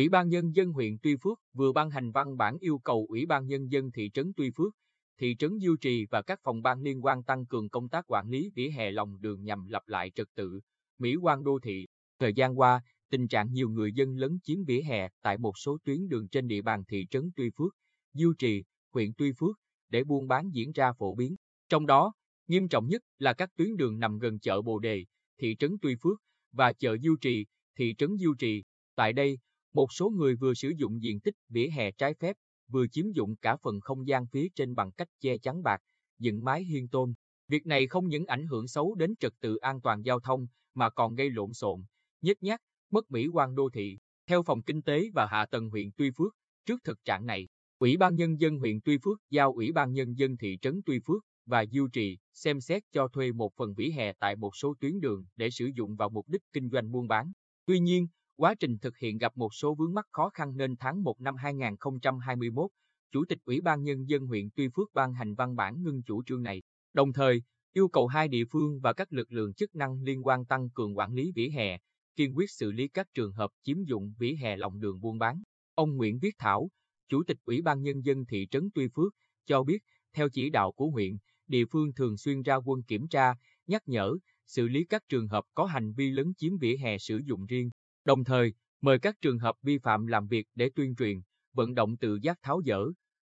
Ủy ban Nhân dân huyện Tuy Phước vừa ban hành văn bản yêu cầu Ủy ban Nhân dân thị trấn Tuy Phước, thị trấn Diêu Trì và các phòng ban liên quan tăng cường công tác quản lý vỉa hè lòng đường nhằm lập lại trật tự, mỹ quan đô thị. Thời gian qua, tình trạng nhiều người dân lấn chiếm vỉa hè tại một số tuyến đường trên địa bàn thị trấn Tuy Phước, Diêu Trì, huyện Tuy Phước để buôn bán diễn ra phổ biến. Trong đó, nghiêm trọng nhất là các tuyến đường nằm gần chợ Bồ Đề, thị trấn Tuy Phước và chợ Diêu Trì, thị trấn Diêu Trì. Tại đây, một số người vừa sử dụng diện tích vỉa hè trái phép, vừa chiếm dụng cả phần không gian phía trên bằng cách che chắn bạc, dựng mái hiên tôn. Việc này không những ảnh hưởng xấu đến trật tự an toàn giao thông mà còn gây lộn xộn, nhếch nhác, mất mỹ quan đô thị. Theo Phòng Kinh tế và Hạ tầng huyện Tuy Phước, trước thực trạng này, Ủy ban Nhân dân huyện Tuy Phước giao Ủy ban Nhân dân thị trấn Tuy Phước và Diêu Trì xem xét cho thuê một phần vỉa hè tại một số tuyến đường để sử dụng vào mục đích kinh doanh buôn bán. Tuy nhiên, quá trình thực hiện gặp một số vướng mắc khó khăn nên tháng 1 năm 2021, Chủ tịch Ủy ban Nhân dân huyện Tuy Phước ban hành văn bản ngưng chủ trương này, đồng thời yêu cầu hai địa phương và các lực lượng chức năng liên quan tăng cường quản lý vỉa hè, kiên quyết xử lý các trường hợp chiếm dụng vỉa hè lòng đường buôn bán. Ông Nguyễn Viết Thảo, Chủ tịch Ủy ban Nhân dân thị trấn Tuy Phước, cho biết, theo chỉ đạo của huyện, địa phương thường xuyên ra quân kiểm tra, nhắc nhở, xử lý các trường hợp có hành vi lấn chiếm vỉa hè sử dụng riêng, đồng thời mời các trường hợp vi phạm làm việc để tuyên truyền, vận động tự giác tháo dỡ.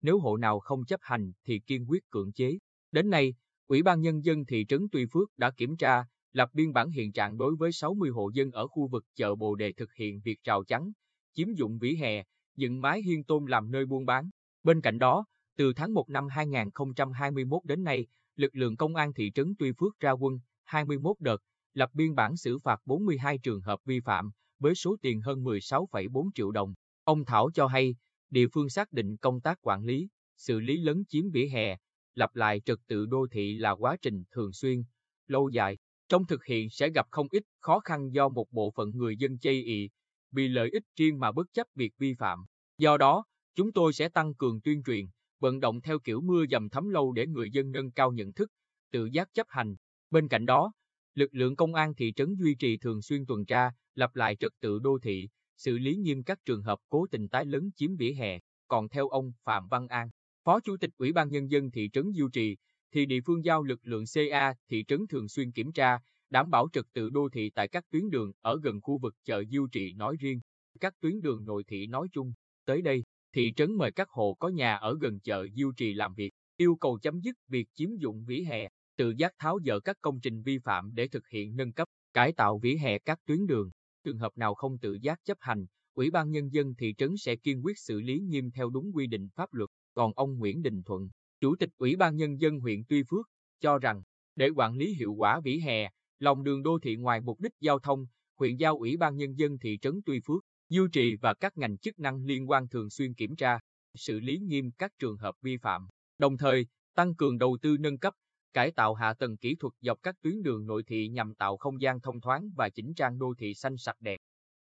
Nếu hộ nào không chấp hành thì kiên quyết cưỡng chế. Đến nay, Ủy ban Nhân dân thị trấn Tuy Phước đã kiểm tra, lập biên bản hiện trạng đối với 60 hộ dân ở khu vực chợ Bồ Đề thực hiện việc rào chắn, chiếm dụng vỉa hè, dựng mái hiên tôn làm nơi buôn bán. Bên cạnh đó, từ tháng 1 năm 2021 đến nay, lực lượng công an thị trấn Tuy Phước ra quân 21 đợt, lập biên bản xử phạt 42 trường hợp vi phạm, với số tiền hơn 16,4 triệu đồng. Ông Thảo cho hay, địa phương xác định công tác quản lý, xử lý lấn chiếm vỉa hè, lập lại trật tự đô thị là quá trình thường xuyên, lâu dài. Trong thực hiện sẽ gặp không ít khó khăn do một bộ phận người dân chây ị, vì lợi ích riêng mà bất chấp việc vi phạm. Do đó, chúng tôi sẽ tăng cường tuyên truyền, vận động theo kiểu mưa dầm thấm lâu để người dân nâng cao nhận thức, tự giác chấp hành. Bên cạnh đó, lực lượng công an thị trấn duy trì thường xuyên tuần tra, lập lại trật tự đô thị, xử lý nghiêm các trường hợp cố tình tái lấn chiếm vỉa hè. Còn theo ông Phạm Văn An, Phó Chủ tịch Ủy ban Nhân dân thị trấn Diêu Trì, thì địa phương giao lực lượng CA thị trấn thường xuyên kiểm tra, đảm bảo trật tự đô thị tại các tuyến đường ở gần khu vực chợ Diêu Trì nói riêng, các tuyến đường nội thị nói chung. Tới đây, thị trấn mời các hộ có nhà ở gần chợ Diêu Trì làm việc, yêu cầu chấm dứt việc chiếm dụng vỉa hè, tự giác tháo dỡ các công trình vi phạm để thực hiện nâng cấp, cải tạo vỉa hè các tuyến đường. Trường hợp nào không tự giác chấp hành, Ủy ban Nhân dân thị trấn sẽ kiên quyết xử lý nghiêm theo đúng quy định pháp luật. Còn ông Nguyễn Đình Thuận, Chủ tịch Ủy ban Nhân dân huyện Tuy Phước, cho rằng, để quản lý hiệu quả vỉa hè, lòng đường đô thị ngoài mục đích giao thông, huyện giao Ủy ban Nhân dân thị trấn Tuy Phước, duy trì và các ngành chức năng liên quan thường xuyên kiểm tra, xử lý nghiêm các trường hợp vi phạm, đồng thời tăng cường đầu tư nâng cấp, cải tạo hạ tầng kỹ thuật dọc các tuyến đường nội thị nhằm tạo không gian thông thoáng và chỉnh trang đô thị xanh sạch đẹp.